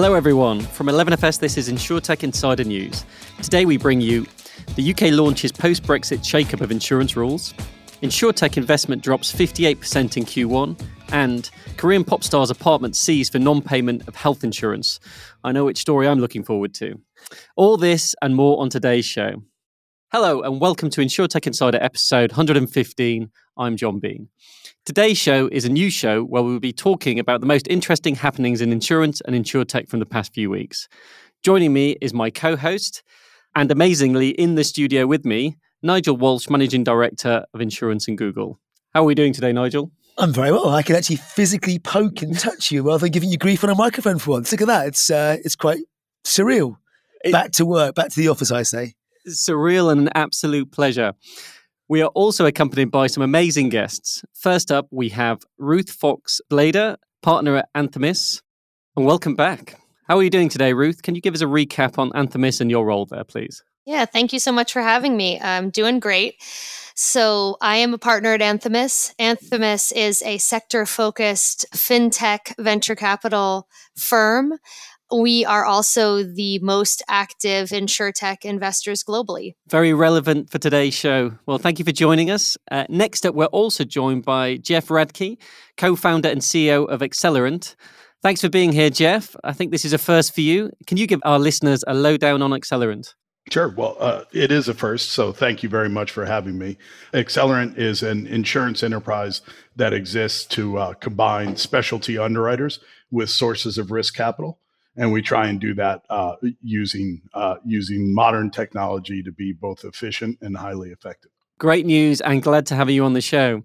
Hello, everyone. From 11FS, this is Insurtech Insider News. Today, we bring you the UK launches post Brexit shake-up of insurance rules, InsureTech investment drops 58% in Q1, and Korean pop star's apartment seized for non payment of health insurance. I know which story I'm looking forward to. All this and more on today's show. Hello, and welcome to InsurTech Insider episode 115. I'm John Bean. Today's show is a new show where we will be talking about the most interesting happenings in insurance and insurtech from the past few weeks. Joining me is my co host, and amazingly, in the studio with me, Nigel Walsh, Managing Director of Insurance in Google. How are we doing today, Nigel? I'm very well. I can actually physically poke and touch you rather than giving you grief on a microphone for once. Look at that. It's uh, it's quite surreal. It, back to work, back to the office, I say. Surreal and an absolute pleasure. We are also accompanied by some amazing guests. First up, we have Ruth Foxe Blader, partner at Anthemis. And welcome back. How are you doing today, Ruth? Can you give us a recap on Anthemis and your role there, please? Yeah, thank you so much for having me. I'm doing great. So, I am a partner at Anthemis. Anthemis is a sector focused fintech venture capital firm we are also the most active insurtech investors globally. Very relevant for today's show. Well, thank you for joining us. Uh, next up, we're also joined by Jeff Radke, co founder and CEO of Accelerant. Thanks for being here, Jeff. I think this is a first for you. Can you give our listeners a lowdown on Accelerant? Sure. Well, uh, it is a first. So thank you very much for having me. Accelerant is an insurance enterprise that exists to uh, combine specialty underwriters with sources of risk capital and we try and do that uh, using uh, using modern technology to be both efficient and highly effective. Great news, and glad to have you on the show.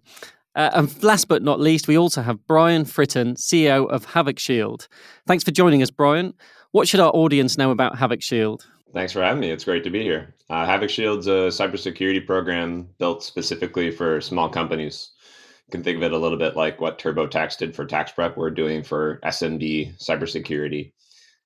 Uh, and last but not least, we also have Brian Fritton, CEO of Havoc Shield. Thanks for joining us, Brian. What should our audience know about Havoc Shield? Thanks for having me. It's great to be here. Uh, Havoc Shield's a cybersecurity program built specifically for small companies. You can think of it a little bit like what TurboTax did for tax prep. We're doing for SMB cybersecurity.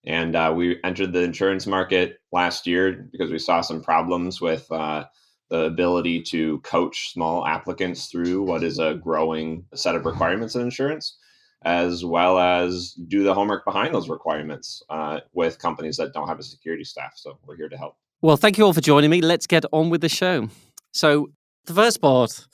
And uh, we entered the insurance market last year because we saw some problems with uh, the ability to coach small applicants through what is a growing set of requirements in insurance, as well as do the homework behind those requirements uh, with companies that don't have a security staff. So we're here to help. Well, thank you all for joining me. Let's get on with the show. So, the first part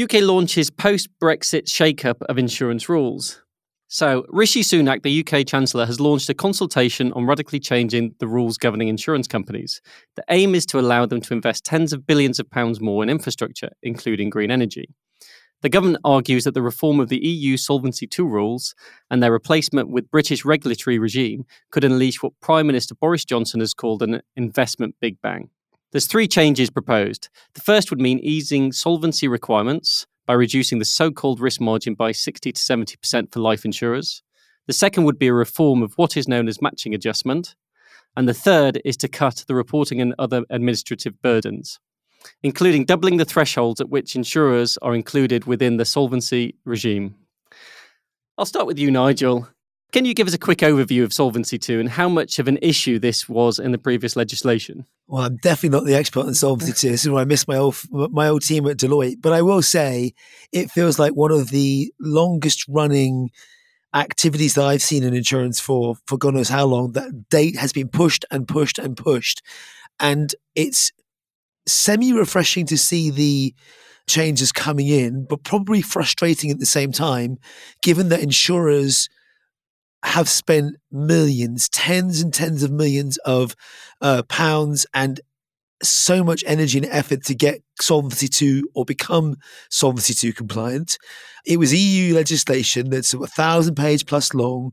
UK launches post Brexit shake-up of insurance rules. So, Rishi Sunak, the UK Chancellor, has launched a consultation on radically changing the rules governing insurance companies. The aim is to allow them to invest tens of billions of pounds more in infrastructure, including green energy. The government argues that the reform of the EU Solvency II rules and their replacement with British regulatory regime could unleash what Prime Minister Boris Johnson has called an investment big bang. There's three changes proposed. The first would mean easing solvency requirements, by reducing the so called risk margin by 60 to 70% for life insurers. The second would be a reform of what is known as matching adjustment. And the third is to cut the reporting and other administrative burdens, including doubling the thresholds at which insurers are included within the solvency regime. I'll start with you, Nigel. Can you give us a quick overview of Solvency II and how much of an issue this was in the previous legislation? Well, I'm definitely not the expert on Solvency II. This is where I miss my old my old team at Deloitte. But I will say, it feels like one of the longest running activities that I've seen in insurance for for God knows how long. That date has been pushed and pushed and pushed, and it's semi refreshing to see the changes coming in, but probably frustrating at the same time, given that insurers have spent millions, tens and tens of millions of uh, pounds and so much energy and effort to get Solvency II or become Solvency II compliant. It was EU legislation that's a thousand page plus long,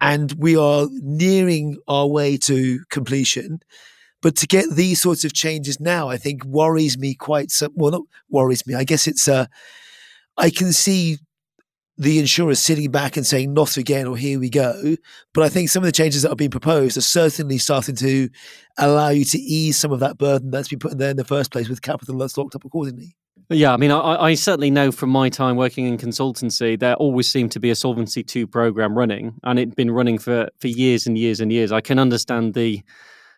and we are nearing our way to completion. But to get these sorts of changes now, I think worries me quite. So, well, not worries me. I guess it's. Uh, I can see the insurers sitting back and saying not again or here we go. But I think some of the changes that are being proposed are certainly starting to allow you to ease some of that burden that's been put in there in the first place with capital that's locked up accordingly. Yeah, I mean, I, I, certainly know from my time working in consultancy, there always seemed to be a Solvency II program running, and it'd been running for, for years and years and years. I can understand the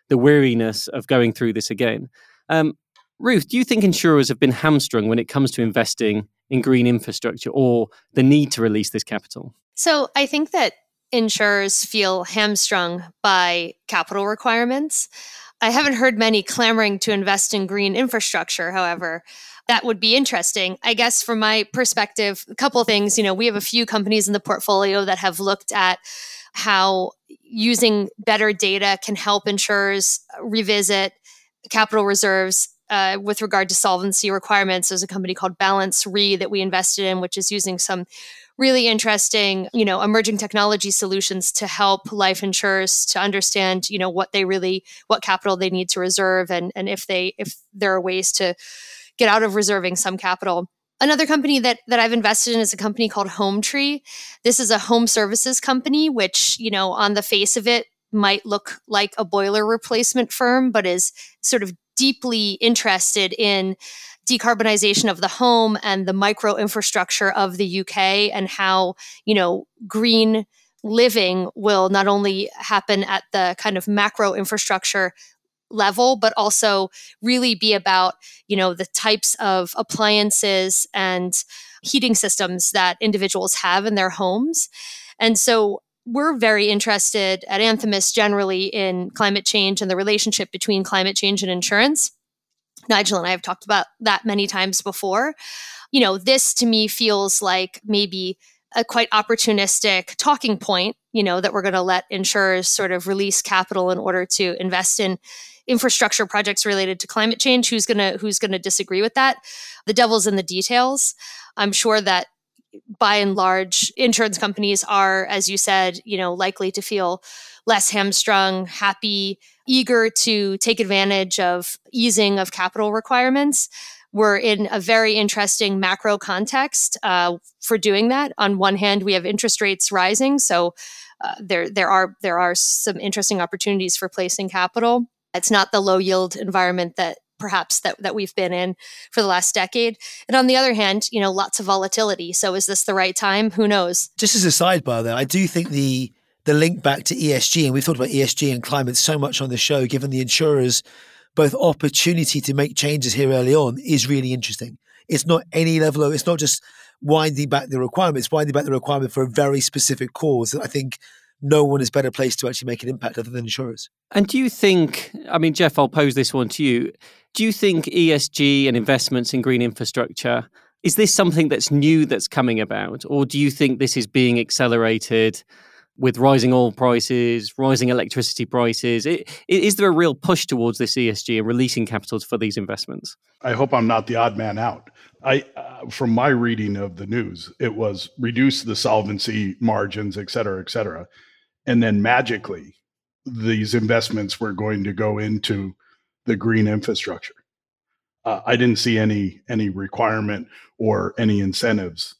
the weariness of going through this again. Um, Ruth, do you think insurers have been hamstrung when it comes to investing in green infrastructure or the need to release this capital? So I think that insurers feel hamstrung by capital requirements. I haven't heard many clamoring to invest in green infrastructure, however. That would be interesting. I guess from my perspective, a couple things. You know, we have a few companies in the portfolio that have looked at how using better data can help insurers revisit capital reserves uh, with regard to solvency requirements. There's a company called Balance Re that we invested in, which is using some really interesting, you know, emerging technology solutions to help life insurers to understand, you know, what they really, what capital they need to reserve, and and if they if there are ways to get out of reserving some capital. Another company that that I've invested in is a company called HomeTree. This is a home services company, which you know, on the face of it, might look like a boiler replacement firm, but is sort of deeply interested in decarbonization of the home and the micro infrastructure of the UK and how, you know, green living will not only happen at the kind of macro infrastructure level but also really be about you know the types of appliances and heating systems that individuals have in their homes. And so we're very interested at Anthemis generally in climate change and the relationship between climate change and insurance. Nigel and I have talked about that many times before. You know, this to me feels like maybe a quite opportunistic talking point, you know, that we're going to let insurers sort of release capital in order to invest in infrastructure projects related to climate change. Who's going to who's going to disagree with that? The devil's in the details. I'm sure that by and large, insurance companies are, as you said, you know, likely to feel less hamstrung, happy, eager to take advantage of easing of capital requirements. We're in a very interesting macro context uh, for doing that. On one hand, we have interest rates rising, so uh, there there are there are some interesting opportunities for placing capital. It's not the low yield environment that perhaps that, that we've been in for the last decade. And on the other hand, you know, lots of volatility. So is this the right time? Who knows? Just as a sidebar though, I do think the the link back to ESG, and we've talked about ESG and climate so much on the show, given the insurers both opportunity to make changes here early on is really interesting. It's not any level of it's not just winding back the requirements, winding back the requirement for a very specific cause that I think no one is better placed to actually make an impact other than insurers. And do you think, I mean, Jeff, I'll pose this one to you. Do you think ESG and investments in green infrastructure is this something that's new that's coming about, or do you think this is being accelerated with rising oil prices, rising electricity prices? Is there a real push towards this ESG and releasing capitals for these investments? I hope I'm not the odd man out. I, uh, from my reading of the news, it was reduce the solvency margins, et cetera, et cetera, and then magically these investments were going to go into the green infrastructure. Uh, I didn't see any any requirement or any incentives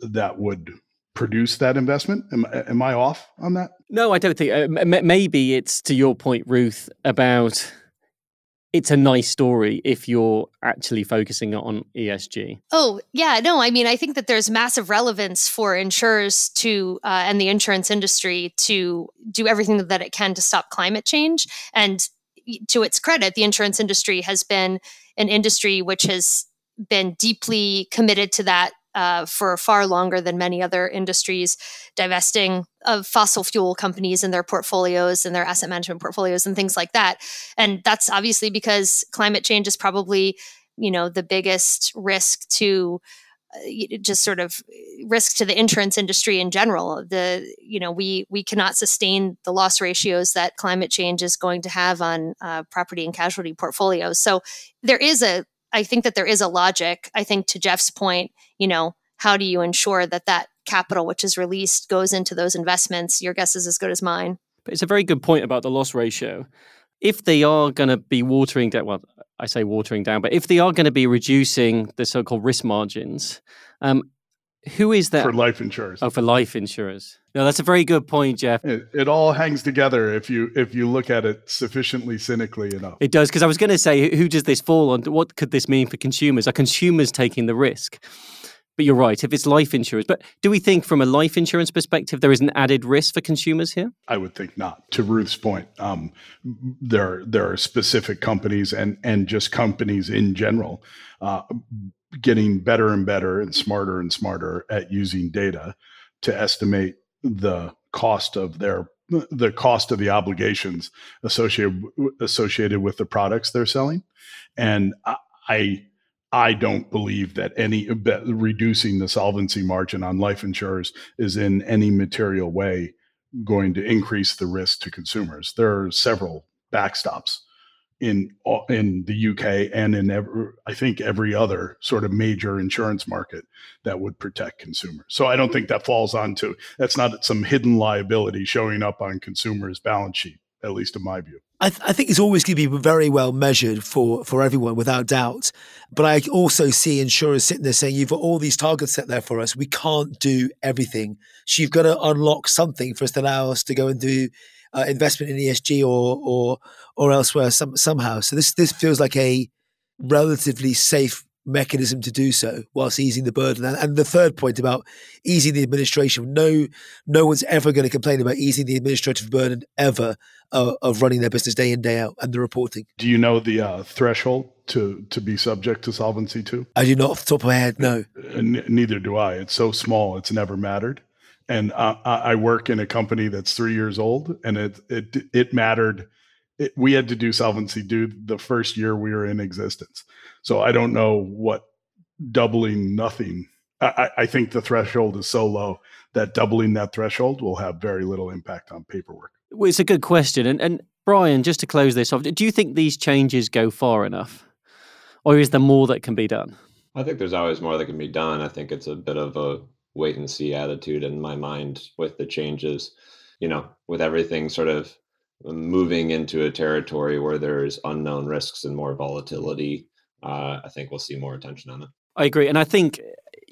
that would produce that investment. Am, am I off on that? No, I don't think. Uh, maybe it's to your point, Ruth, about it's a nice story if you're actually focusing on ESG. Oh, yeah. No, I mean, I think that there's massive relevance for insurers to uh, and the insurance industry to do everything that it can to stop climate change. And to its credit, the insurance industry has been an industry which has been deeply committed to that uh, for far longer than many other industries, divesting of fossil fuel companies in their portfolios and their asset management portfolios and things like that. And that's obviously because climate change is probably, you know, the biggest risk to uh, just sort of risk to the insurance industry in general the you know we we cannot sustain the loss ratios that climate change is going to have on uh, property and casualty portfolios so there is a I think that there is a logic. I think to Jeff's point, you know, how do you ensure that that capital which is released goes into those investments? Your guess is as good as mine. But it's a very good point about the loss ratio. If they are going to be watering down, well, I say watering down, but if they are going to be reducing the so-called risk margins, um, who is that for life insurers? Oh, for life insurers. No, that's a very good point, Jeff. It, it, all hangs together if you if you look at it sufficiently cynically enough. It does because I was going to say, who does this fall on? What could this mean for consumers? Are consumers taking the risk? But you're right. If it's life insurance, but do we think from a life insurance perspective there is an added risk for consumers here? I would think not. To Ruth's point, um, there there are specific companies and and just companies in general uh, getting better and better and smarter and smarter at using data to estimate the cost of their the cost of the obligations associated associated with the products they're selling. And i i don't believe that any that reducing the solvency margin on life insurers is in any material way going to increase the risk to consumers. There are several backstops in in the UK and in every, I think every other sort of major insurance market that would protect consumers. So I don't think that falls onto that's not some hidden liability showing up on consumers' balance sheet, at least in my view. I, th- I think it's always going to be very well measured for for everyone, without doubt. But I also see insurers sitting there saying, "You've got all these targets set there for us. We can't do everything. So you've got to unlock something for us to allow us to go and do uh, investment in ESG or or or elsewhere some, somehow. So this this feels like a relatively safe mechanism to do so whilst easing the burden. And, and, the third point about easing the administration, no no one's ever going to complain about easing the administrative burden ever uh, of running their business day in day out and the reporting. Do you know the uh, threshold to to be subject to solvency two? I do not off the top of my head. No, N- neither do I. It's so small; it's never mattered and I, I, work in a company that's three years old, and it it it mattered. It, we had to do Solvency II the first year we were in existence. So I don't know what doubling nothing. I, I think the threshold is so low that doubling that threshold will have very little impact on paperwork. Well, it's a good question, and and Brian, just to close this off, do you think these changes go far enough, or is there more that can be done? I think there's always more that can be done. I think it's a bit of a wait and see attitude in my mind with the changes. You know, with everything sort of moving into a territory where there's unknown risks and more volatility, uh, I think we'll see more attention on it. I agree. And I think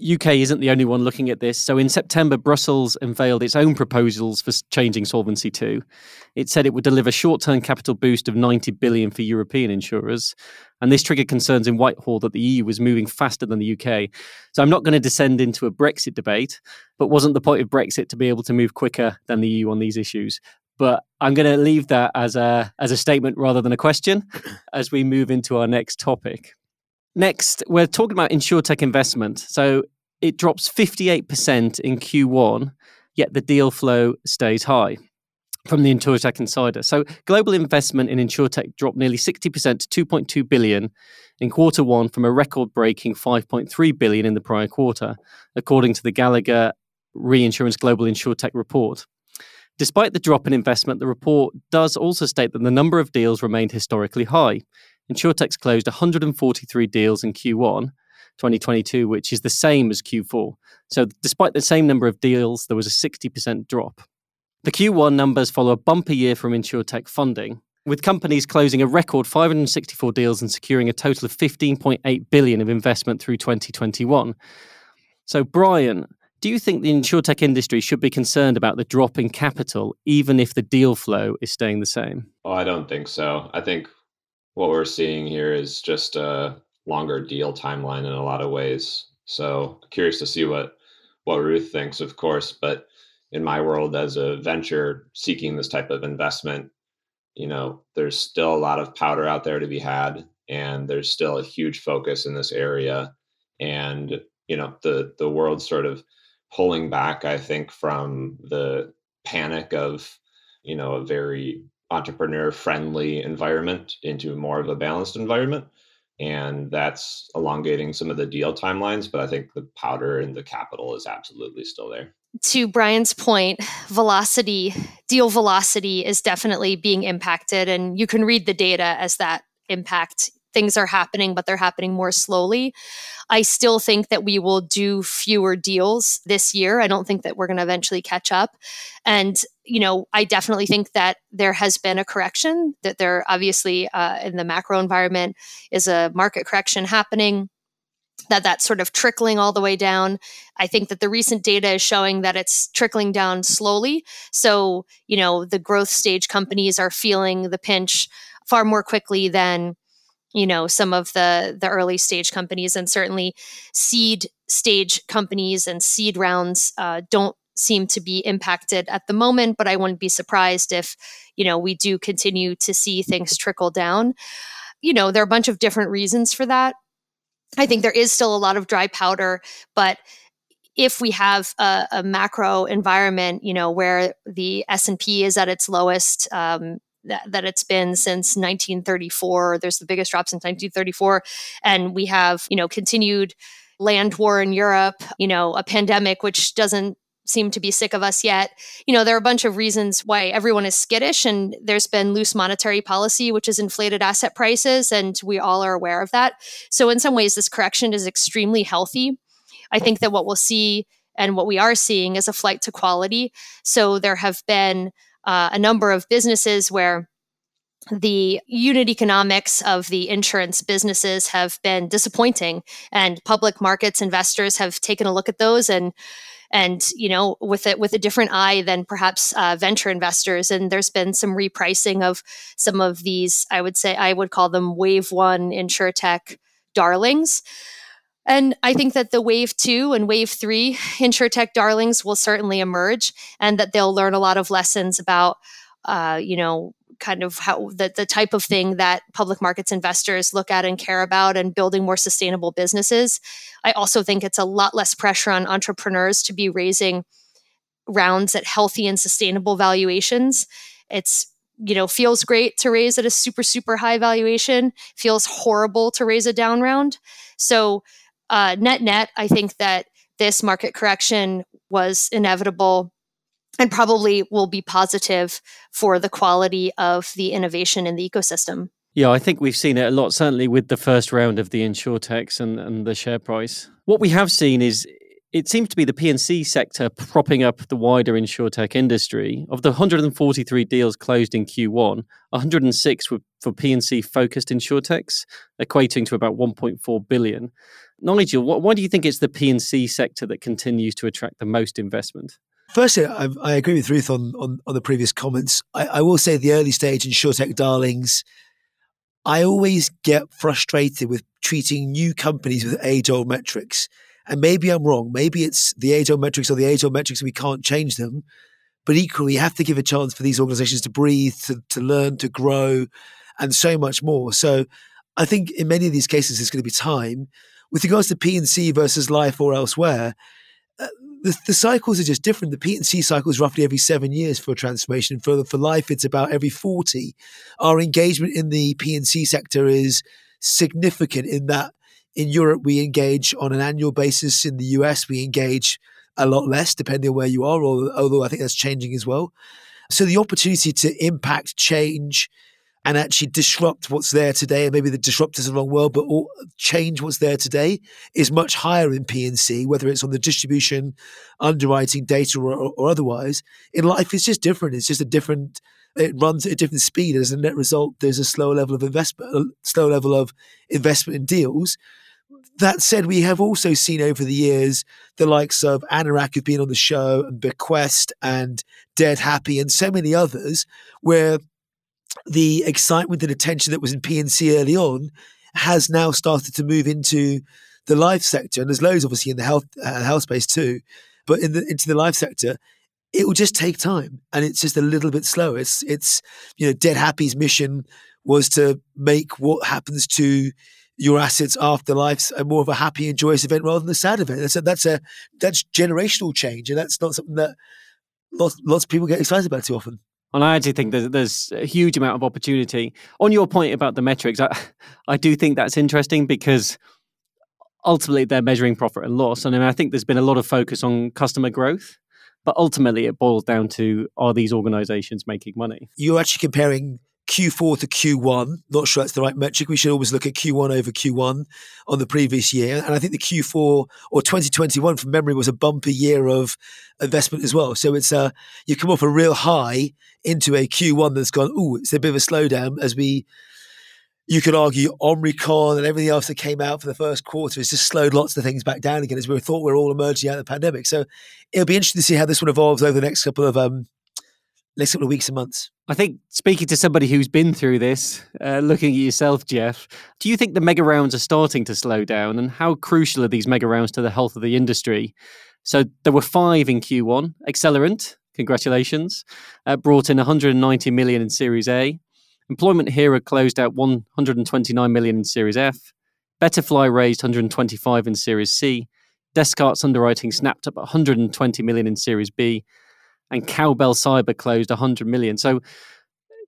UK isn't the only one looking at this. So in September, Brussels unveiled its own proposals for changing Solvency II. It said it would deliver short-term capital boost of 90 billion for European insurers, and this triggered concerns in Whitehall that the EU was moving faster than the UK. So I'm not going to descend into a Brexit debate, but wasn't the point of Brexit to be able to move quicker than the EU on these issues? But I'm going to leave that as a as a statement rather than a question as we move into our next topic. Next, we're talking about insuretech investment. So it drops 58% in Q1, yet the deal flow stays high from the Insurtech Insider. So global investment in InsureTech dropped nearly 60% to 2.2 billion in quarter one from a record-breaking 5.3 billion in the prior quarter, according to the Gallagher Reinsurance Global InsureTech report. Despite the drop in investment, the report does also state that the number of deals remained historically high. InsurTech's closed 143 deals in Q1 2022, which is the same as Q4. So, despite the same number of deals, there was a 60% drop. The Q1 numbers follow a bumper year from InsurTech funding, with companies closing a record 564 deals and securing a total of 15.8 billion of investment through 2021. So, Brian, do you think the InsurTech industry should be concerned about the drop in capital, even if the deal flow is staying the same? Oh, I don't think so. I think what we're seeing here is just a longer deal timeline in a lot of ways. So curious to see what what Ruth thinks, of course. But in my world, as a venture seeking this type of investment, you know, there's still a lot of powder out there to be had, and there's still a huge focus in this area. And you know, the the world sort of pulling back, I think, from the panic of you know a very entrepreneur friendly environment into more of a balanced environment. And that's elongating some of the deal timelines but i think the powder and the capital is absolutely still there. To brian's point velocity deal velocity is definitely being impacted and you can read the data as that impact things are happening, but they're happening more slowly. I still think that we will do fewer deals this year. I don't think that we're going to eventually catch up. And, you know, I definitely think that there has been a correction, that there obviously uh, in the macro environment is a market correction happening that that's sort of trickling all the way down. I think that the recent data is showing that it's trickling down slowly. So, you know, the growth stage companies are feeling the pinch far more quickly than you know some of the the early stage companies and certainly seed stage companies and seed rounds uh, don't seem to be impacted at the moment but i wouldn't be surprised if you know we do continue to see things trickle down. You know there are a bunch of different reasons for that. I think there is still a lot of dry powder but if we have a, a macro environment, you know, where the S and P is at its lowest um, that, that it's been since 1934, there's the biggest drop since 1934, and we have you know continued land war in Europe, you know, a pandemic which doesn't seem to be sick of us yet. You know, there are a bunch of reasons why everyone is skittish, and there's been loose monetary policy, which has inflated asset prices, and we all are aware of that. So, in some ways, this correction is extremely healthy. I think that what we'll see and what we are seeing is a flight to quality. So, there have been uh, a number of businesses where the unit economics of the insurance businesses have been disappointing. And public markets investors have taken a look at those and and you know with it with a different eye than perhaps uh, venture investors. And there's been some repricing of some of these i would say i would call them wave one insurtech darlings and I think that the wave two and wave three insurtech darlings will certainly emerge and that they'll learn a lot of lessons about, uh, you know, kind of how the, the type of thing that public markets investors look at and care about and building more sustainable businesses. I also think it's a lot less pressure on entrepreneurs to be raising rounds at healthy and sustainable valuations. It's you know feels great to raise at a super super high valuation feels horrible to raise a down round so uh, net net i think that this market correction was inevitable and probably will be positive for the quality of the innovation in the ecosystem. Yeah, I think we've seen it a lot, certainly with the first round of the insurtechs and, and the share price. What we have seen is it seems to be the P&C sector propping up the wider insurtech industry. Of the 143 deals closed in Q1, 106 were for P&C focused insurtechs, equating to about 1.4 billion. Nigel, why do you think it's the P&C sector that continues to attract the most investment? Firstly, I, I, agree with Ruth on, on, on the previous comments. I, I, will say the early stage insurtech darlings, I always get frustrated with treating new companies with age old metrics. And maybe I'm wrong. Maybe it's the age old metrics or the age old metrics and we can't change them. But equally, you have to give a chance for these organizations to breathe, to, to learn, to grow, and so much more. So I think in many of these cases, it's going to be time. With regards to P&C versus life or elsewhere, uh, the, the cycles are just different. The P&C cycle is roughly every seven years for a transformation. For for life, it's about every forty. Our engagement in the P&C sector is significant in that in Europe we engage on an annual basis. In the US, we engage a lot less, depending on where you are. Although I think that's changing as well. So the opportunity to impact change and actually disrupt what's there today, and maybe the disrupt is the wrong word, but change what's there today is much higher in P&C, whether it's on the distribution, underwriting, data, or, or otherwise. In life, it's just different. It's just a different. It runs at a different speed. As a net result, there's a slower level of investment, a slow level of investment in deals. That said, we have also seen over the years the likes of Anorak who've been on the show and Bequest and Dead Happy and so many others where the excitement and attention that was in P&C early on has now started to move into the life sector, and there's loads obviously in the health uh, health space too, but in the into the life sector, it will just take time, and it's just a little bit slow. It's it's you know, Dead Happy's mission was to make what happens to your assets after life a more of a happy and joyous event rather than a sad event. That's a, that's a that's generational change, and that's not something that lots lots of people get excited about too often. And I actually think there's, there's a huge amount of opportunity. On your point about the metrics, I, I do think that's interesting because ultimately they're measuring profit and loss. And I, mean, I think there's been a lot of focus on customer growth, but ultimately it boils down to are these organizations making money? You're actually comparing Q4 to Q1. Not sure that's the right metric. We should always look at Q1 over Q1 on the previous year. And I think the Q4 or 2021 from memory was a bumper year of investment as well. So it's a, you come off a real high into a Q1 that's gone, ooh, it's a bit of a slowdown as we, you could argue Omicron and everything else that came out for the first quarter has just slowed lots of things back down again as we thought we are all emerging out of the pandemic. So it'll be interesting to see how this one evolves over the next couple of um, next couple of weeks and months. I think speaking to somebody who's been through this, uh, looking at yourself, Jeff, do you think the mega rounds are starting to slow down? And how crucial are these mega rounds to the health of the industry? So there were five in Q1. Accelerant, congratulations, uh, brought in 190 million in Series A. Employment Hero closed out 129 million in Series F. Betterfly raised 125 in Series C. Descartes Underwriting snapped up 120 million in Series B, and Cowbell Cyber closed 100 million. So,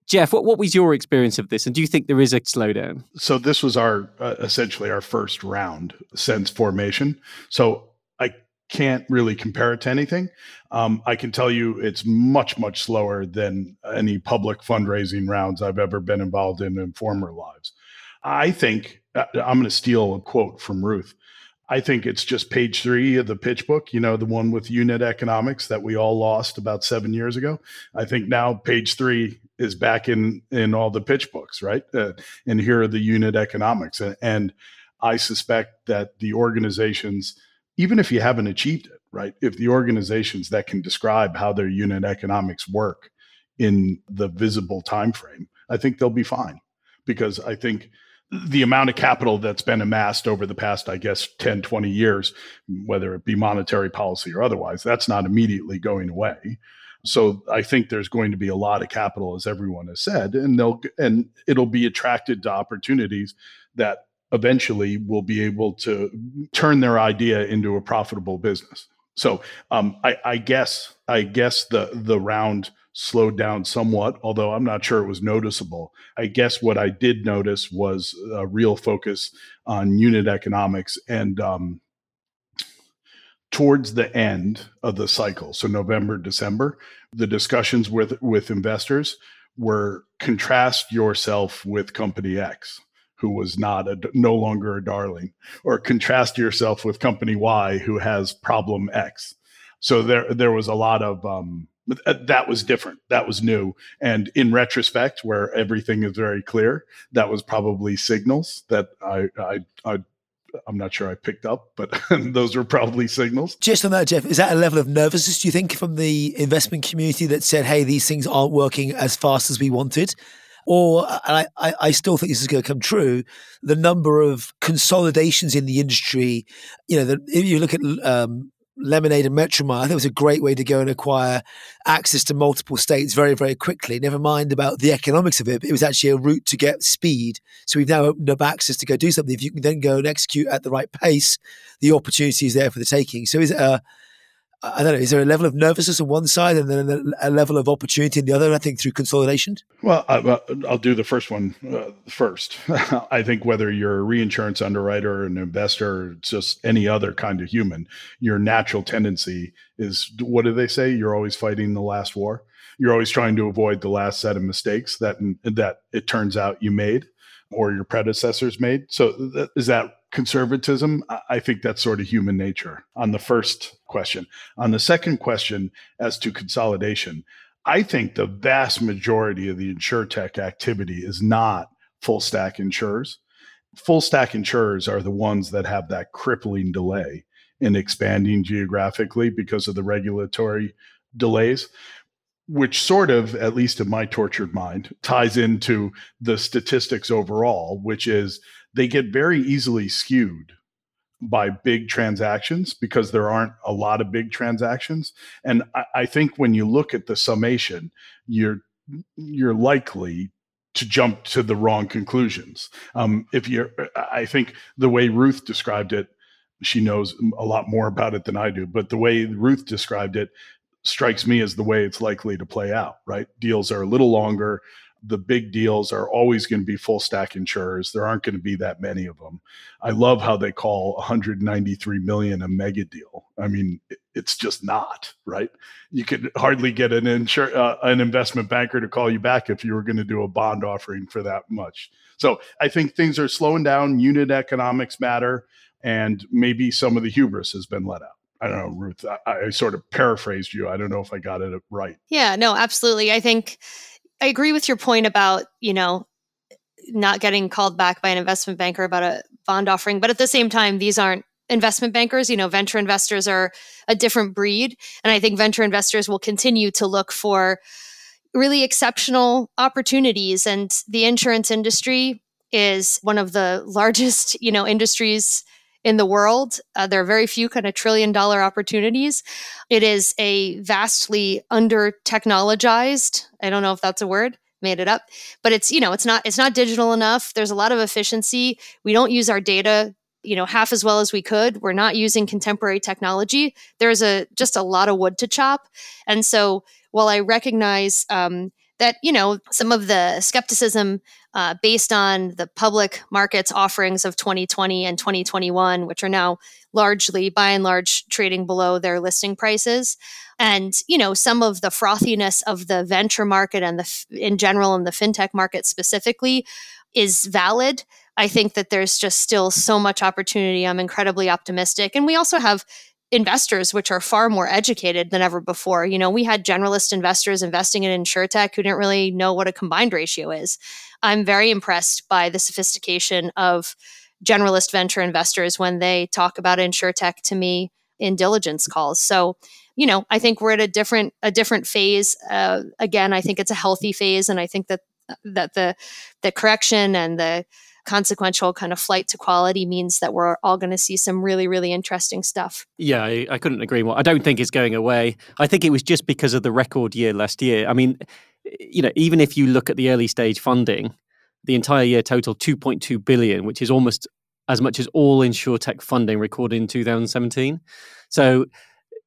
Jeff, what, what was your experience of this, and do you think there is a slowdown? So this was our uh, essentially our first round since formation. So I can't really compare it to anything. Um, I can tell you it's much much slower than any public fundraising rounds I've ever been involved in in former lives. I think uh, I'm going to steal a quote from Ruth. I think it's just page three of the pitch book, you know, the one with unit economics that we all lost about seven years ago. I think now page three is back in in all the pitch books, right? Uh, and here are the unit economics, and, and I suspect that the organizations, even if you haven't achieved it, right, if the organizations that can describe how their unit economics work in the visible time frame, I think they'll be fine, because I think the amount of capital that's been amassed over the past, I guess, 10, 20 years, whether it be monetary policy or otherwise, that's not immediately going away. So I think there's going to be a lot of capital, as everyone has said, and they'll and it'll be attracted to opportunities that eventually will be able to turn their idea into a profitable business. So um, I, I guess I guess the the round slowed down somewhat, although I'm not sure it was noticeable. I guess what I did notice was a real focus on unit economics and um, towards the end of the cycle, so November, December, the discussions with with investors were contrast yourself with company X who was not a no longer a darling or contrast yourself with company Y who has problem X. So there there was a lot of um, uh, that was different. That was new. And in retrospect, where everything is very clear, that was probably signals that I, I, I I'm not sure I picked up, but those were probably signals. Just on that, Jeff, is that a level of nervousness, do you think, from the investment community that said, hey, these things aren't working as fast as we wanted? Or I, I, still think this is going to come true. The number of consolidations in the industry, you know, the, if you look at um, Lemonade and Metromile, I think it was a great way to go and acquire access to multiple states very, very quickly. Never mind about the economics of it, it was actually a route to get speed. So we've now opened up access to go do something. If you can then go and execute at the right pace, the opportunity is there for the taking. So is it a I don't know, is there a level of nervousness on one side and then a level of opportunity in the other, I think, through consolidation? Well, I, will do the first one uh, first. I think whether you're a reinsurance underwriter, an investor, or just any other kind of human, your natural tendency is what do they say? You're always fighting the last war. You're always trying to avoid the last set of mistakes that that it turns out you made or your predecessors made. So th- is that conservatism, I think that's sort of human nature on the first question. On the second question, as to consolidation, I think the vast majority of the insure tech activity is not full stack insurers. Full stack insurers are the ones that have that crippling delay in expanding geographically because of the regulatory delays which sort of, at least in my tortured mind, ties into the statistics overall, which is they get very easily skewed by big transactions because there aren't a lot of big transactions. And I, I think when you look at the summation, you're you're likely to jump to the wrong conclusions. Um, if you're, I think the way Ruth described it, she knows a lot more about it than I do. But the way Ruth described it, strikes me as the way it's likely to play out, right? Deals are a little longer. The big deals are always going to be full stack insurers. There aren't going to be that many of them. I love how they call 193 million a mega deal. I mean, it's just not, right? You could hardly get an insur- uh, an investment banker to call you back if you were going to do a bond offering for that much. So I think things are slowing down. Unit economics matter, and maybe some of the hubris has been let out. I don't know, Ruth. I, I, sort of paraphrased you. I don't know if I got it right. Yeah, no, absolutely. I think I agree with your point about, you know, not getting called back by an investment banker about a bond offering. But at the same time, these aren't investment bankers. You know, venture investors are a different breed. And I think venture investors will continue to look for really exceptional opportunities. And the insurance industry is one of the largest, you know, industries in the world. Uh, there are very few kind of trillion dollar opportunities. It is a vastly under technologized. I don't know if that's a word made it up but it's you know it's not it's not digital enough there's a lot of efficiency we don't use our data you know half as well as we could we're not using contemporary technology there's a just a lot of wood to chop and so while i recognize um, that you know some of the skepticism uh, based on the public markets offerings of 2020 and 2021 which are now largely by and large trading below their listing prices and you know some of the frothiness of the venture market and the in general and the fintech market specifically is valid I think that there's just still so much opportunity. I'm incredibly optimistic. And we also have investors which are far more educated than ever before. You know, we had generalist investors investing in insurtech who didn't really know what a combined ratio is. I'm very impressed by the sophistication of generalist venture investors when they talk about insurtech to me in diligence calls. So, you know, I think we're at a different a different phase. Uh, again, I think it's a healthy phase, and I think that that the the correction and the consequential kind of flight to quality means that we're all going to see some really, really interesting stuff. Yeah, I, I, couldn't agree more. I don't think it's going away. I think it was just because of the record year last year. I mean, you know, even if you look at the early stage funding, the entire year total 2.2 billion, which is almost as much as all insurtech funding recorded in 2017. So,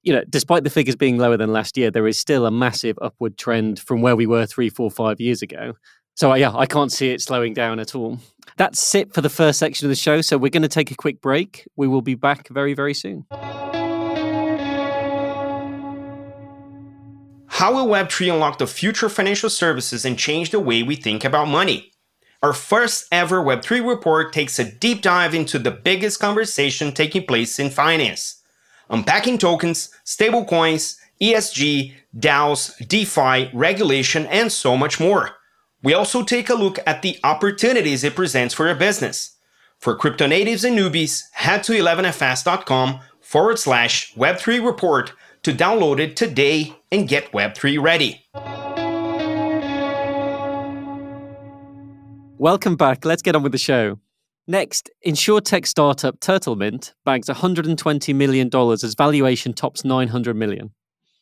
you know, despite the figures being lower than last year, there is still a massive upward trend from where we were three, four, five years ago. So, yeah, I can't see it slowing down at all. That's it for the first section of the show. So, we're going to take a quick break. We will be back very, very soon. How will Web3 unlock the future of financial services and change the way we think about money? Our first ever Web3 report takes a deep dive into the biggest conversation taking place in finance, unpacking tokens, stablecoins, ESG, DAOs, DeFi, regulation, and so much more. We also take a look at the opportunities it presents for your business. For crypto natives and newbies, head to 11fs.com forward slash Web3 report to download it today and get Web3 ready. Welcome back. Let's get on with the show. Next, insurtech startup Turtlemint bags $120 million as valuation tops $900 million.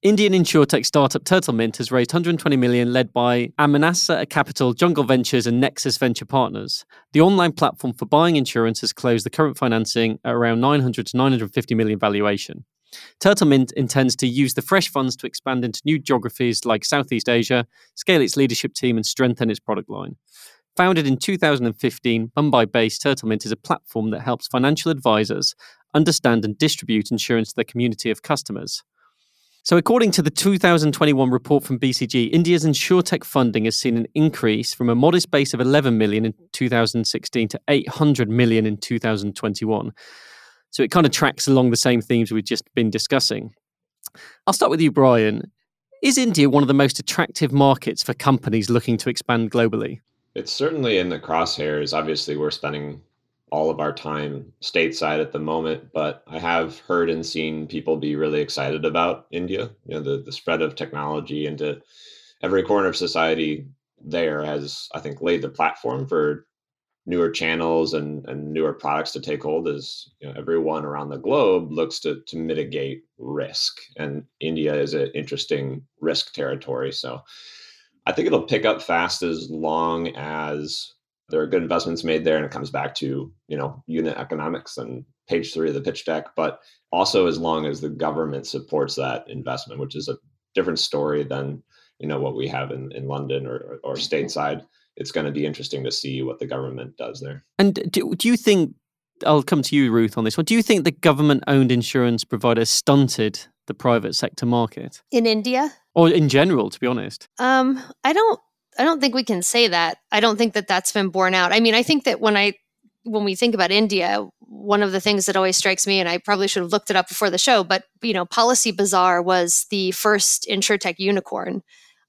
Indian insurtech startup Turtlemint has raised 120 million, led by Amansa Capital, Jungle Ventures, and Nexus Venture Partners. The online platform for buying insurance has closed the current financing at around 900 to 950 million valuation. Turtlemint intends to use the fresh funds to expand into new geographies like Southeast Asia, scale its leadership team, and strengthen its product line. Founded in 2015, Mumbai based Turtlemint is a platform that helps financial advisors understand and distribute insurance to their community of customers. So, according to the 2021 report from BCG, India's insurtech funding has seen an increase from a modest base of 11 million in 2016 to 800 million in 2021. So, it kind of tracks along the same themes we've just been discussing. I'll start with you, Brian. Is India one of the most attractive markets for companies looking to expand globally? It's certainly in the crosshairs. Obviously, we're spending all of our time stateside at the moment, but I have heard and seen people be really excited about India. You know, the, the spread of technology into every corner of society there has, I think, laid the platform for newer channels and, and newer products to take hold as you know, everyone around the globe looks to, to mitigate risk. And India is an interesting risk territory. So I think it'll pick up fast as long as there are good investments made there and it comes back to you know unit economics and page three of the pitch deck. But also as long as the government supports that investment which is a different story than you know what we have in, in london or, or stateside it's going to be interesting to see what the government does there. And do, do you think i'll come to you ruth on this one. Do you think the government owned insurance providers stunted the private sector market? In india? Or in general to be honest. Um i don't I don't think we can say that. I don't think that that's been borne out. I mean, I think that when I when we think about India, one of the things that always strikes me, and I probably should have looked it up before the show, but you know, Policy Bazaar was the first insurtech unicorn.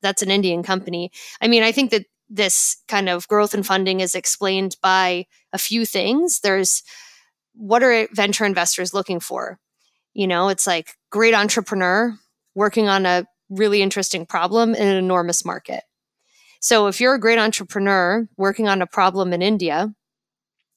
That's an Indian company. I mean, I think that this kind of growth and funding is explained by a few things. There's what are venture investors looking for? You know, it's like great entrepreneur working on a really interesting problem in an enormous market so if you're a great entrepreneur working on a problem in India,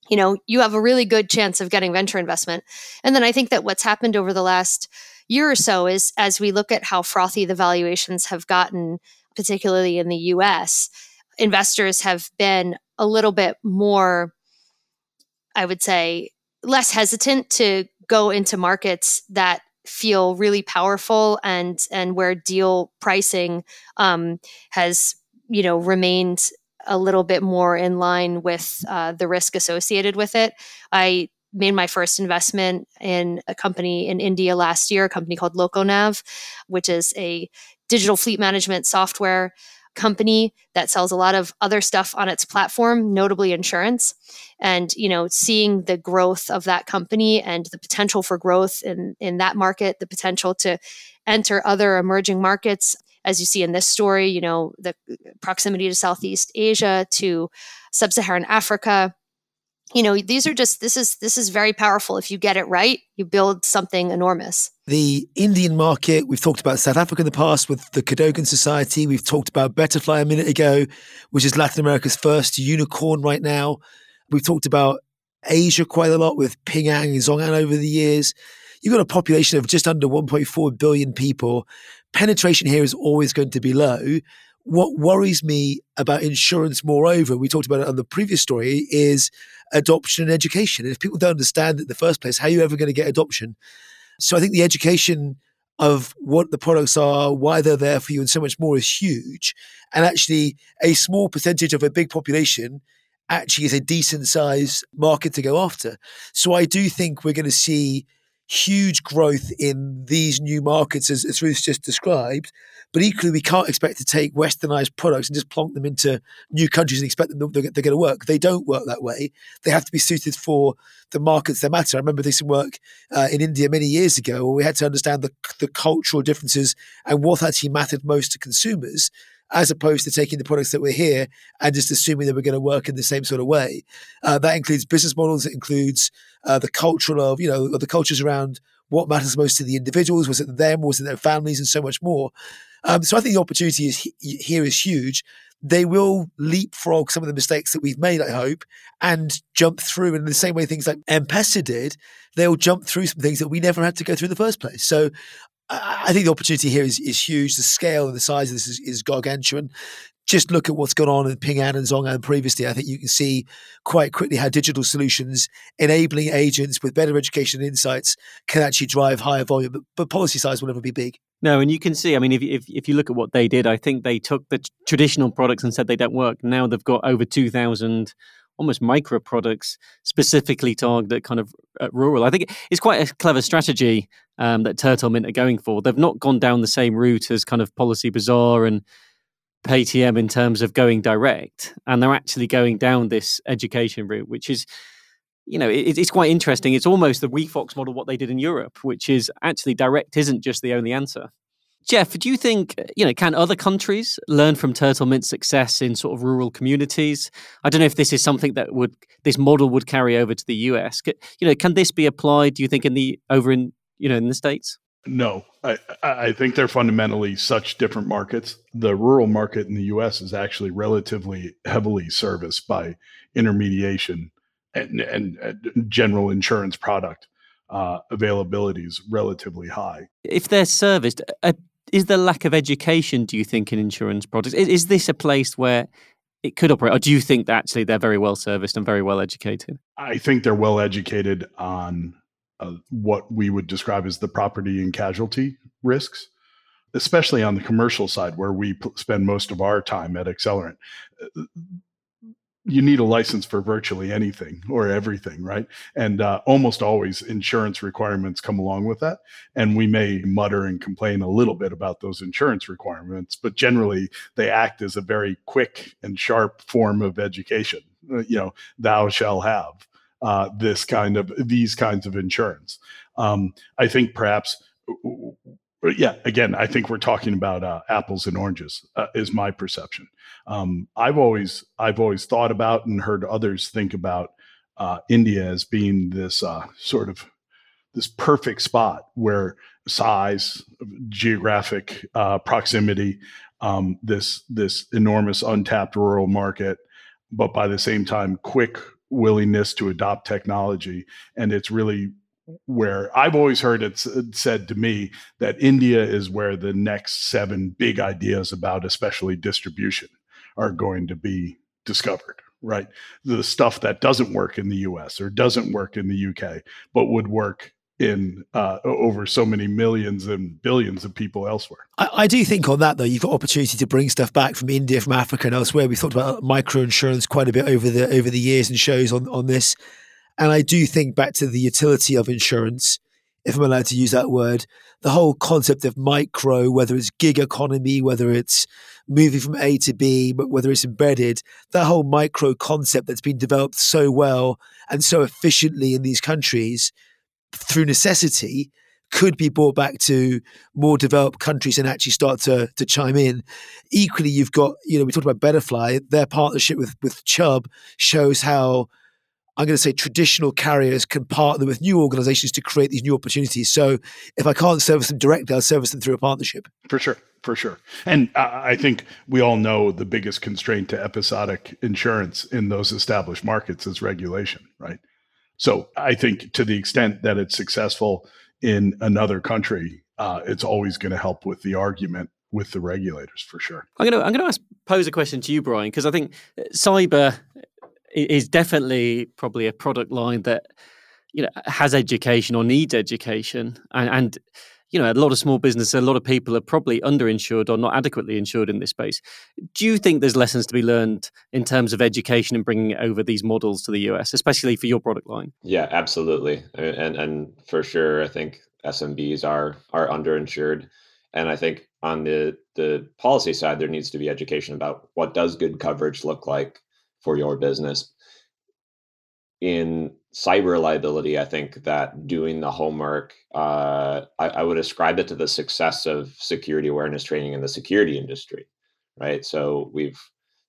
you know, you have a really good chance of getting venture investment. And then I think that what's happened over the last year or so is as we look at how frothy the valuations have gotten, particularly in the US, investors have been a little bit more, I would say, less hesitant to go into markets that feel really powerful and and where deal pricing um, has you know remained a little bit more in line with uh, the risk associated with it. I made my first investment in a company in India last year, a company called Loconav, which is a digital fleet management software company that sells a lot of other stuff on its platform, notably insurance. And you know, seeing the growth of that company and the potential for growth in in that market, the potential to enter other emerging markets, as you see in this story, you know, the uh, proximity to Southeast Asia, to Sub-Saharan Africa, you know these are just this is this is very powerful. If you get it right you build something enormous. The indian market we've talked about south africa in the past with the cadogan society. We've talked about betterfly a minute ago which is latin america's first unicorn right now. We've talked about asia quite a lot with ping an and zhong'an over the years. You've got a population of just under 1.4 billion people penetration here is always going to be low what worries me about insurance, moreover, we talked about it on the previous story, is adoption and education. And if people don't understand it in the first place, how are you ever going to get adoption? So I think the education of what the products are, why they're there for you, and so much more is huge. And actually, a small percentage of a big population actually is a decent size market to go after. So I do think we're going to see huge growth in these new markets, as, as Ruth just described. But equally, we can't expect to take westernized products and just plonk them into new countries and expect them they're, they're going to work. They don't work that way. They have to be suited for the markets that matter. I remember some work uh, in India many years ago where we had to understand the, the cultural differences and what actually mattered most to consumers as opposed to taking the products that were here and just assuming that we're going to work in the same sort of way. Uh, that includes business models. It includes uh, the cultural of, you know, the cultures around what matters most to the individuals. Was it them? Was it their families? And so much more. Um, so I think the opportunity is here is huge. They will leapfrog some of the mistakes that we've made, I hope, and jump through. And in the same way things like M-Pesa did, they'll jump through some things that we never had to go through in the first place. So I think the opportunity here is, is huge. The scale and the size of this is, is gargantuan. Just look at what's gone on in Ping An and ZhongAn previously. I think you can see quite quickly how digital solutions enabling agents with better education and insights can actually drive higher volume. But, but policy size will never be big. No, and you can see. I mean, if, if if you look at what they did, I think they took the traditional products and said they don't work. Now they've got over two thousand almost micro products specifically targeted kind of rural. I think it's quite a clever strategy um, that Turtlemint are going for. They've not gone down the same route as kind of Policy Bazaar and Paytm in terms of going direct, and they're actually going down this education route, which is. You know, it, it's quite interesting. It's almost the WeFox model, what they did in Europe, which is actually direct isn't just the only answer. Jeff, do you think, you know, can other countries learn from Turtlemint's success in sort of rural communities? I don't know if this is something that would, this model would carry over to the US. You know, can this be applied, do you think, in the, over in, you know, in the States? No, I, I think they're fundamentally such different markets. The rural market in the US is actually relatively heavily serviced by intermediation and, and, and general insurance product uh, availability is relatively high. If they're serviced, uh, is there lack of education? Do you think in insurance products? Is, is this a place where it could operate, or do you think that actually they're very well serviced and very well educated? I think they're well educated on uh, what we would describe as the property and casualty risks, especially on the commercial side where we p- spend most of our time at Accelerant you need a license for virtually anything or everything, right? And uh, almost always insurance requirements come along with that. And we may mutter and complain a little bit about those insurance requirements, but generally they act as a very quick and sharp form of education. Uh, you know, thou shall have uh, this kind of these kinds of insurance. Um, I think perhaps yeah, again, I think we're talking about uh, apples and oranges, uh, is my perception. Um, I've always I've always thought about and heard others think about uh, India as being this uh, sort of this perfect spot where size, geographic uh, proximity, um, this this enormous untapped rural market, but by the same time, quick willingness to adopt technology, and it's really where I've always heard it said to me that India is where the next seven big ideas about, especially distribution, are going to be discovered. right? The stuff that doesn't work in the US or doesn't work in the UK, but would work in uh, over so many millions and billions of people elsewhere. I, I, do think on that though, you've got opportunity to bring stuff back from India, from Africa, and elsewhere. We've talked about micro insurance quite a bit over the over the years and shows on on this, and I do think back to the utility of insurance, if I'm allowed to use that word. The whole concept of micro, whether it's gig economy, whether it's moving from A to B, but whether it's embedded, that whole micro concept that's been developed so well and so efficiently in these countries through necessity could be brought back to more developed countries and actually start to to chime in. Equally, you've got you know we talked about Betterfly. Their partnership with with Chubb shows how I'm going to say traditional carriers can partner with new organizations to create these new opportunities. So if I can't service them directly, I'll service them through a partnership. For sure. For sure. And I think we all know the biggest constraint to episodic insurance in those established markets is regulation, right? So I think to the extent that it's successful in another country, uh, it's always going to help with the argument with the regulators for sure. I'm going to I'm going to ask, pose a question to you, Brian, because I think uh, cyber is definitely probably a product line that you know has education or needs education, and, and you know, a lot of small businesses, a lot of people are probably underinsured or not adequately insured in this space. Do you think there's lessons to be learned in terms of education and bringing over these models to the US, especially for your product line? Yeah, absolutely, and and for sure, I think SMBs are are underinsured, and I think on the the policy side, there needs to be education about what does good coverage look like for your business. In cyber liability, I think that doing the homework, uh, I, I, would ascribe it to the success of security awareness training in the security industry, right? So we've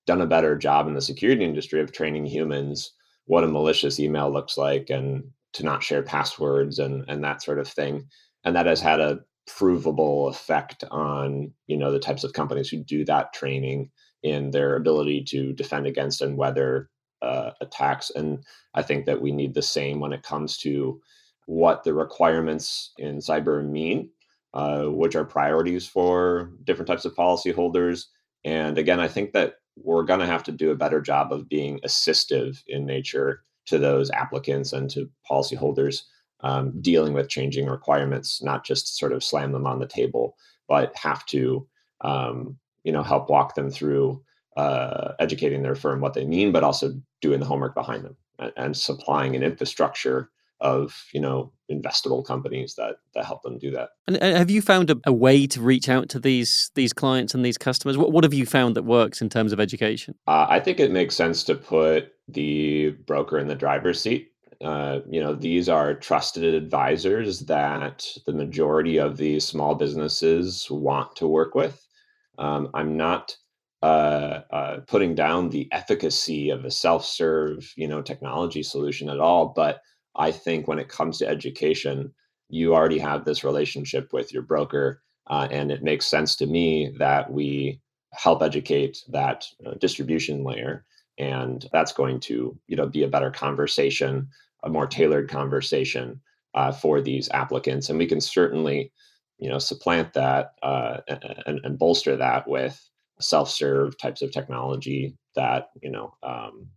done a better job in the security industry of training humans what a malicious email looks like and to not share passwords and and that sort of thing, and that has had a provable effect on you know the types of companies who do that training in their ability to defend against and weather uh, attacks. And I think that we need the same when it comes to what the requirements in cyber mean, uh, which are priorities for different types of policyholders. And again, I think that we're going to have to do a better job of being assistive in nature to those applicants and to policyholders um, dealing with changing requirements, not just sort of slam them on the table, but have to, um, you know, help walk them through uh, educating their firm what they mean, but also doing the homework behind them and, and, supplying an infrastructure of you know investable companies that that help them do that. And have you found a, a, way to reach out to these these clients and these customers? What what have you found that works in terms of education? Uh, I think it makes sense to put the broker in the driver's seat. Uh, you know, these are trusted advisors that the majority of these small businesses want to work with. Um, I'm not uh, uh, putting down the efficacy of a self-serve, you know, technology solution at all. But I think when it comes to education, you already have this relationship with your broker, uh, and it makes sense to me that we help educate that uh, distribution layer, and that's going to, you know, be a better conversation, a more tailored conversation uh, for these applicants, and we can certainly, you know, supplant that uh, and, and bolster that with self-serve types of technology that you know um,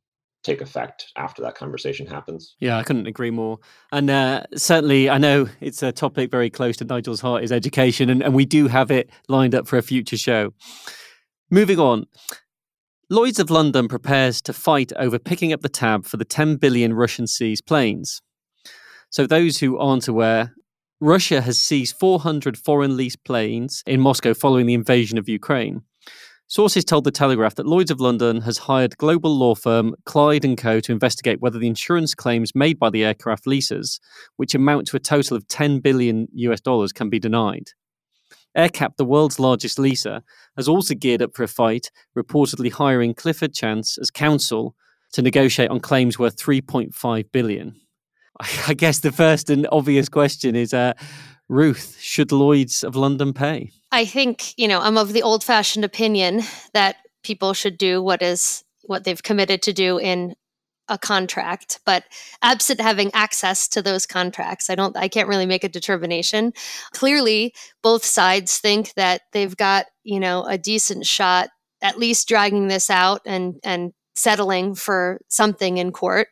take effect after that conversation happens. Yeah, I couldn't agree more. And uh, certainly, I know it's a topic very close to Nigel's heart is education, and, and we do have it lined up for a future show. Moving on. Lloyds of London prepares to fight over picking up the tab for the 10 billion Russian seized planes. So, those who aren't aware, Russia has seized 400 foreign leased planes in Moscow following the invasion of Ukraine. Sources told the Telegraph that Lloyd's of London has hired global law firm Clyde & Co to investigate whether the insurance claims made by the aircraft leasers, which amount to a total of 10 billion US dollars, can be denied. AerCap, the world's largest leaser, has also geared up for a fight, reportedly hiring Clifford Chance as counsel to negotiate on claims worth 3.5 billion. I guess the first and obvious question is uh, Ruth, should Lloyds of London pay? I think, you know, I'm of the old fashioned opinion that people should do what is what they've committed to do in a contract but absent having access to those contracts i don't i can't really make a determination clearly both sides think that they've got you know a decent shot at least dragging this out and and settling for something in court.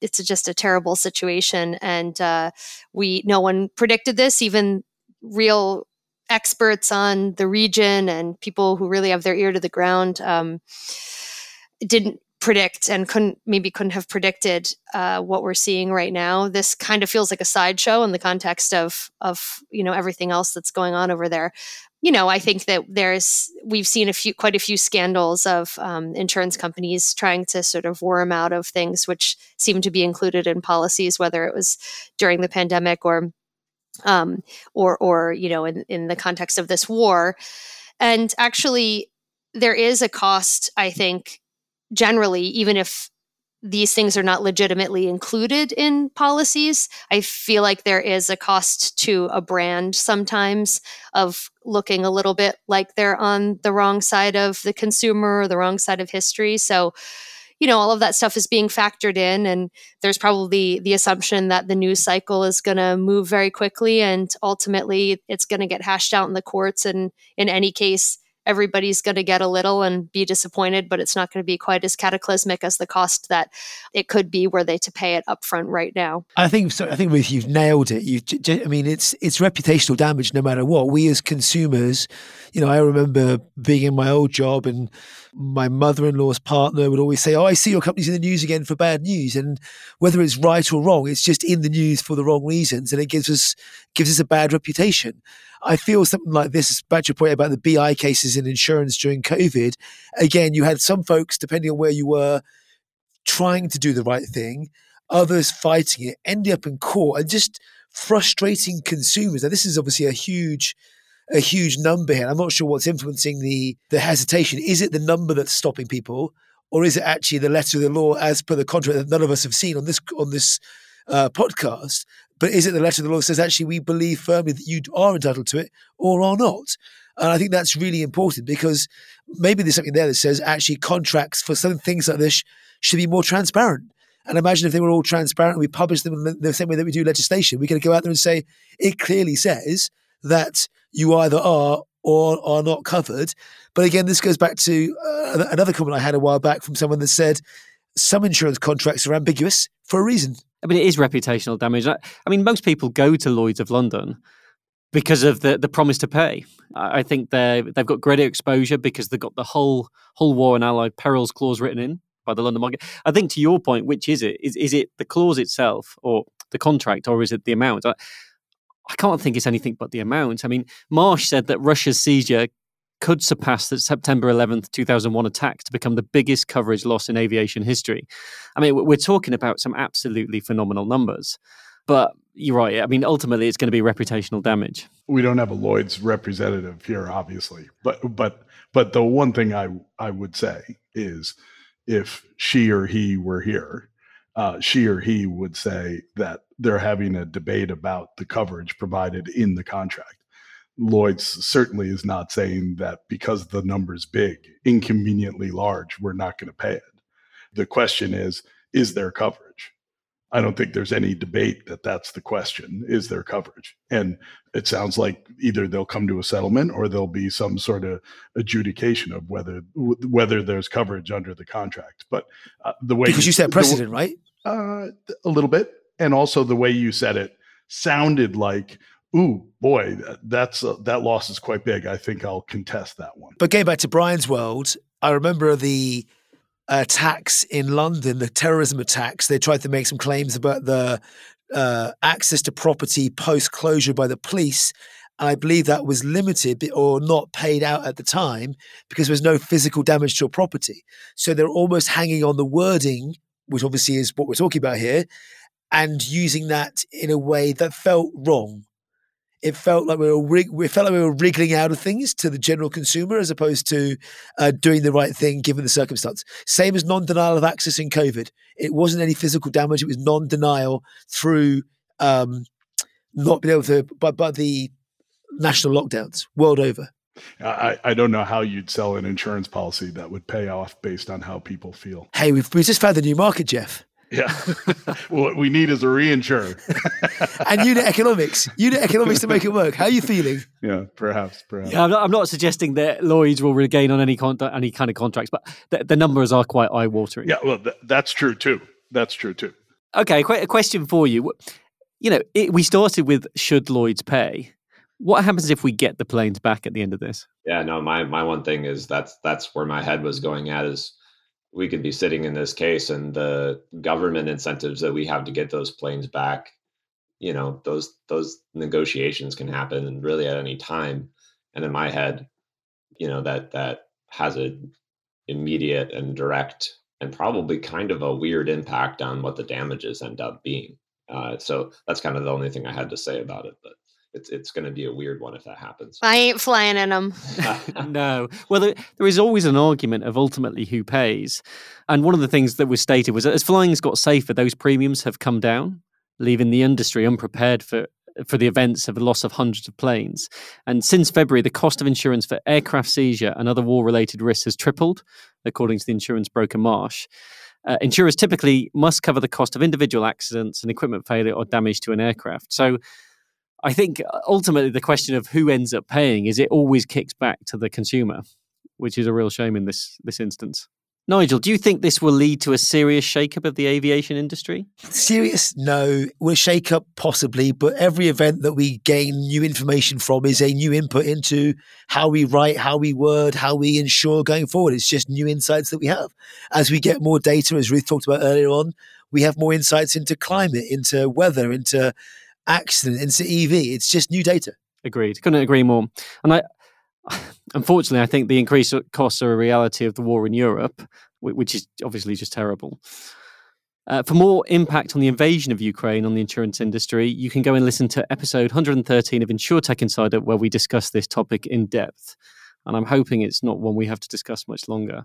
It's just a terrible situation, and uh, we no one predicted this. Even real experts on the region and people who really have their ear to the ground um, didn't predict and couldn't maybe couldn't have predicted uh, what we're seeing right now. This kind of feels like a sideshow in the context of of you know everything else that's going on over there. You know, I think that there's we've seen a few quite a few scandals of um, insurance companies trying to sort of worm out of things which seem to be included in policies, whether it was during the pandemic or um, or or you know in in the context of this war. And actually, there is a cost, I think, generally, even if these things are not legitimately included in policies, I feel like there is a cost to a brand sometimes of looking a little bit like they're on the wrong side of the consumer or the wrong side of history. So, you know, all of that stuff is being factored in, and there's probably the assumption that the news cycle is going to move very quickly, and ultimately it's going to get hashed out in the courts. And in any case, everybody's going to get a little and be disappointed, but it's not going to be quite as cataclysmic as the cost that it could be were they to pay it upfront right now. I think so. I think Ruth, you've nailed it. You, I mean, it's it's reputational damage no matter what. We as consumers, you know, I remember being in my old job and my mother-in-law's partner would always say, "Oh, I see your company's in the news again for bad news," and whether it's right or wrong, it's just in the news for the wrong reasons, and it gives us gives us a bad reputation. I feel something like this, back to your point about the BI cases in insurance during COVID. Again, you had some folks, depending on where you were, trying to do the right thing, others fighting it, ending up in court, and just frustrating consumers. Now, this is obviously a huge a huge number here. I'm not sure what's influencing the the hesitation. Is it the number that's stopping people, or is it actually the letter of the law as per the contract that none of us have seen on this on this uh, podcast? But is it the letter of the law that says actually we believe firmly that you are entitled to it or are not? And I think that's really important because maybe there's something there that says actually contracts for some things like this should be more transparent. And imagine if they were all transparent and we published them in the same way that we do legislation. We could go out there and say it clearly says that you either are or are not covered. But again, this goes back to uh, another comment I had a while back from someone that said some insurance contracts are ambiguous for a reason. I mean, it is reputational damage. I, I mean, most people go to Lloyd's of London because of the, the promise to pay. I think they they've got greater exposure because they've got the whole whole war and allied perils clause written in by the London market. I think to your point, which is it? Is is it the clause itself or the contract, or is it the amount? I, I can't think it's anything but the amount. I mean, Marsh said that Russia's seizure could surpass the September 11th, 2001 attack to become the biggest coverage loss in aviation history. I mean, we're talking about some absolutely phenomenal numbers. But you're right. I mean, ultimately, it's going to be reputational damage. We don't have a Lloyd's representative here, obviously, but but but the one thing I I would say is, if she or he were here, uh, she or he would say that they're having a debate about the coverage provided in the contract. Lloyd's certainly is not saying that because the number's big, inconveniently large, we're not going to pay it. The question is, is there coverage? I don't think there's any debate that that's the question. Is there coverage? And it sounds like either they'll come to a settlement or there'll be some sort of adjudication of whether whether there's coverage under the contract. But uh, the way because you, you set precedent, the, right? Uh, a little bit, and also the way you said it sounded like ooh, boy, that's uh, that loss is quite big. I think I'll contest that one. But going back to Brian's world, I remember the attacks in London, the terrorism attacks. They tried to make some claims about the uh, access to property post closure by the police. And I believe that was limited or not paid out at the time because there was no physical damage to a property. So they're almost hanging on the wording, which obviously is what we're talking about here, and using that in a way that felt wrong it felt like we were we felt like we were wriggling out of things to the general consumer as opposed to uh, doing the right thing given the circumstance. Same as non-denial of access in COVID. It wasn't any physical damage; it was non-denial through um, not being able to, but by the national lockdowns world over. I, I don't know how you'd sell an insurance policy that would pay off based on how people feel. Hey, we've, we just found the new market, Jeff. Yeah. what we need is a reinsurer. and unit economics, unit economics to make it work. How are you feeling? Yeah, perhaps, perhaps. Yeah, I'm not, I'm not suggesting that Lloyd's will regain on any con- any kind of contracts, but the, the numbers are quite eye watering. Yeah, well, th- that's true too. That's true too. Okay, qu- a question for you. You know, it, we started with should Lloyd's pay? What happens if we get the planes back at the end of this? Yeah, no, my my one thing is that's that's where my head was going at is we could be sitting in this case and the government incentives that we have to get those planes back, you know, those those negotiations can happen really at any time. And in my head, you know, that that has an immediate and direct and probably kind of a weird impact on what the damages end up being. Uh, so that's kind of the only thing I had to say about it. But it's it's going to be a weird one if that happens. I ain't flying in them. no. Well, there, there is always an argument of ultimately who pays. And one of the things that was stated was that as flying's got safer, those premiums have come down, leaving the industry unprepared for for the events of the loss of hundreds of planes. And since February, the cost of insurance for aircraft seizure and other war related risks has tripled, according to the insurance broker Marsh. Uh, insurers typically must cover the cost of individual accidents and equipment failure or damage to an aircraft. So I think uh, ultimately the question of who ends up paying is it always kicks back to the consumer, which is a real shame in this this instance. Nigel, do you think this will lead to a serious shakeup of the aviation industry? Serious? No. We'll shake up possibly, but every event that we gain new information from is a new input into how we write, how we word, how we ensure going forward. It's just new insights that we have. As we get more data, as Ruth talked about earlier on, we have more insights into climate, into weather, into accident, into EV. It's just new data. Agreed. Couldn't agree more. And I, unfortunately, I think the increased costs are a reality of the war in Europe, which is obviously just terrible. Uh, for more impact on the invasion of Ukraine on the insurance industry, you can go and listen to episode 113 of InsurTech Insider, where we discuss this topic in depth. And I'm hoping it's not one we have to discuss much longer.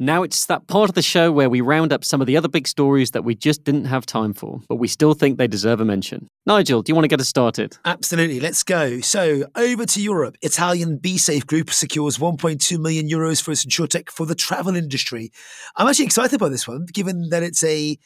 Now it's that part of the show where we round up some of the other big stories that we just didn't have time for, but we still think they deserve a mention. Nigel, do you want to get us started? Absolutely. Let's go. So, over to Europe. Italian BeSafe Group secures 1.2 million euros for its insurtech for the travel industry. I'm actually excited by this one, given that it's a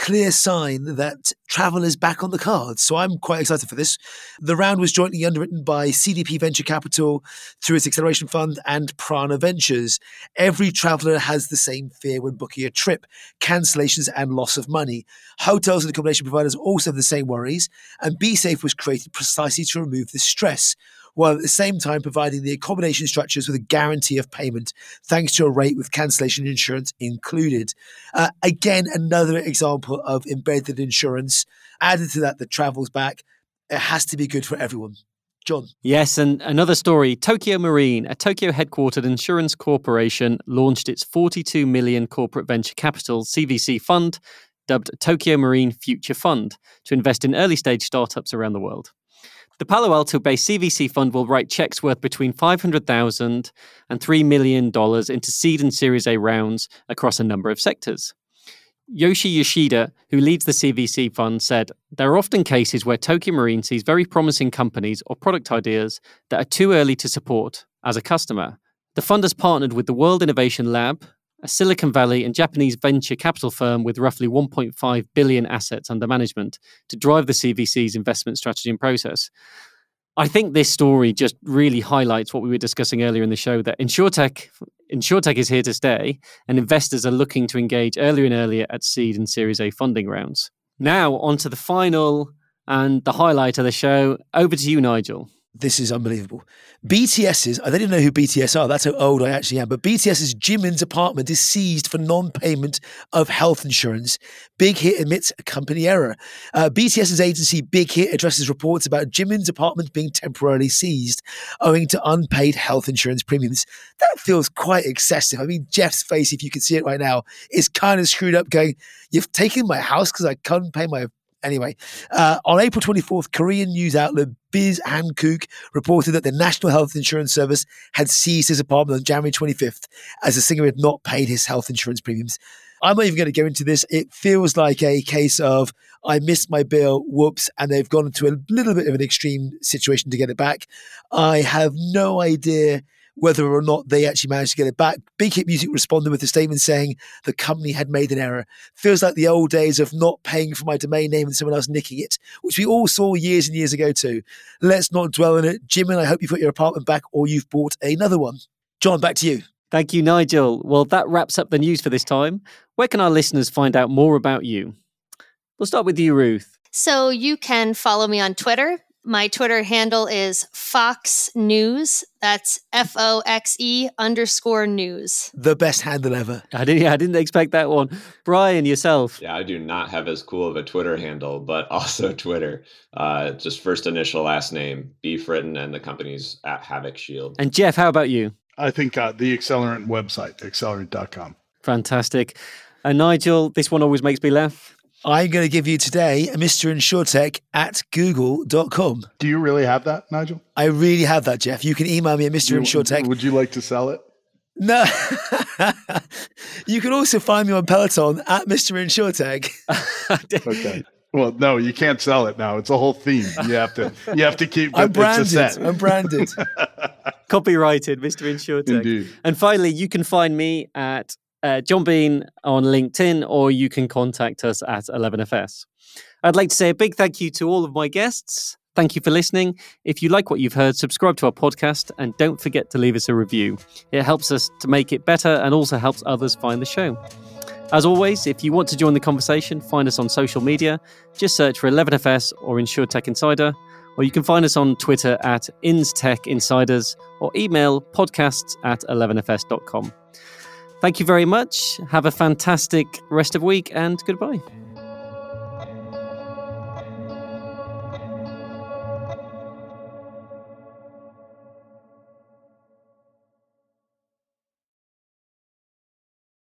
clear sign that travel is back on the cards. So I'm quite excited for this. The round was jointly underwritten by CDP Venture Capital through its acceleration fund and Prana Ventures. Every traveler has the same fear when booking a trip cancellations and loss of money. Hotels and accommodation providers also have the same worries, and BeSafe was created precisely to remove this stress while at the same time providing the accommodation structures with a guarantee of payment thanks to a rate with cancellation insurance included. Uh, again, another example of embedded insurance. Added to that, the travels back. It has to be good for everyone. John. Yes, and another story Tokio Marine, a Tokyo headquartered insurance corporation, launched its 42 million corporate venture capital CVC fund, dubbed Tokio Marine Future Fund, to invest in early stage startups around the world. The Palo Alto based CVC fund will write checks worth between $500,000 and $3 million into seed and Series A rounds across a number of sectors. Yoshi Yoshida, who leads the CVC fund, said there are often cases where Tokio Marine sees very promising companies or product ideas that are too early to support as a customer. The fund has partnered with the World Innovation Lab, a Silicon Valley and Japanese venture capital firm with roughly 1.5 billion assets under management to drive the CVC's investment strategy and process. I think this story just really highlights what we were discussing earlier in the show that insuretech InsurTech is here to stay, and investors are looking to engage earlier and earlier at seed and Series A funding rounds. Now, on to the final and the highlight of the show. Over to you, Nigel. This is unbelievable. BTS's, I even know who BTS are. That's how old I actually am. But BTS's Jimin's apartment is seized for non payment of health insurance. Big Hit admits a company error. Uh, BTS's agency Big Hit addresses reports about Jimin's apartment being temporarily seized owing to unpaid health insurance premiums. That feels quite excessive. I mean, Jeff's face, if you can see it right now, is kind of screwed up going, You've taken my house because I couldn't pay my Anyway, uh, on April 24th, Korean news outlet Biz Hankook reported that the National Health Insurance Service had seized his apartment on January 25th as the singer had not paid his health insurance premiums. I'm not even going to go into this. It feels like a case of I missed my bill, whoops, and they've gone into a little bit of an extreme situation to get it back. I have no idea whether or not they actually managed to get it back. Big Hit Music responded with a statement saying the company had made an error. Feels like the old days of not paying for my domain name and someone else nicking it, which we all saw years and years ago too. Let's not dwell on it. Jimin I hope you've got your apartment back or you've bought another one. John, back to you. Thank you, Nigel. Well, that wraps up the news for this time. Where can our listeners find out more about you? We'll start with you, Ruth. So you can follow me on Twitter. My Twitter handle is Fox News. That's F O X E underscore news. The best handle ever. I didn't, I didn't expect that one. Brian, yourself. Yeah, I do not have as cool of a Twitter handle, but also Twitter. Uh, just first initial, last name, B. Fritton, and the company's at Havoc Shield. And Jeff, how about you? I think uh, the Accelerant website, accelerant.com. Fantastic. And Nigel, this one always makes me laugh. I'm going to give you today a Mr. Insurtech at google.com. Do you really have that, Nigel? I really have that, Jeff. You can email me at Mr. You- Insurtech. Would you like to sell it? No. you can also find me on Peloton at Mr. Insurtech. Okay. Well, no, you can't sell it now. It's a whole theme. You have to. You have to keep. I'm it's a branded. set. I'm branded. Copyrighted, Mr. Insurtech. Indeed. And finally, you can find me at uh, John Bean on LinkedIn, or you can contact us at 11FS. I'd like to say a big thank you to all of my guests. Thank you for listening. If you like what you've heard, subscribe to our podcast and don't forget to leave us a review. It helps us to make it better and also helps others find the show. As always, if you want to join the conversation, find us on social media. Just search for 11FS or Insurtech Insider, or you can find us on Twitter at InsTech Insiders or email podcasts at 11fs.com. Thank you very much. Have a fantastic rest of week and goodbye.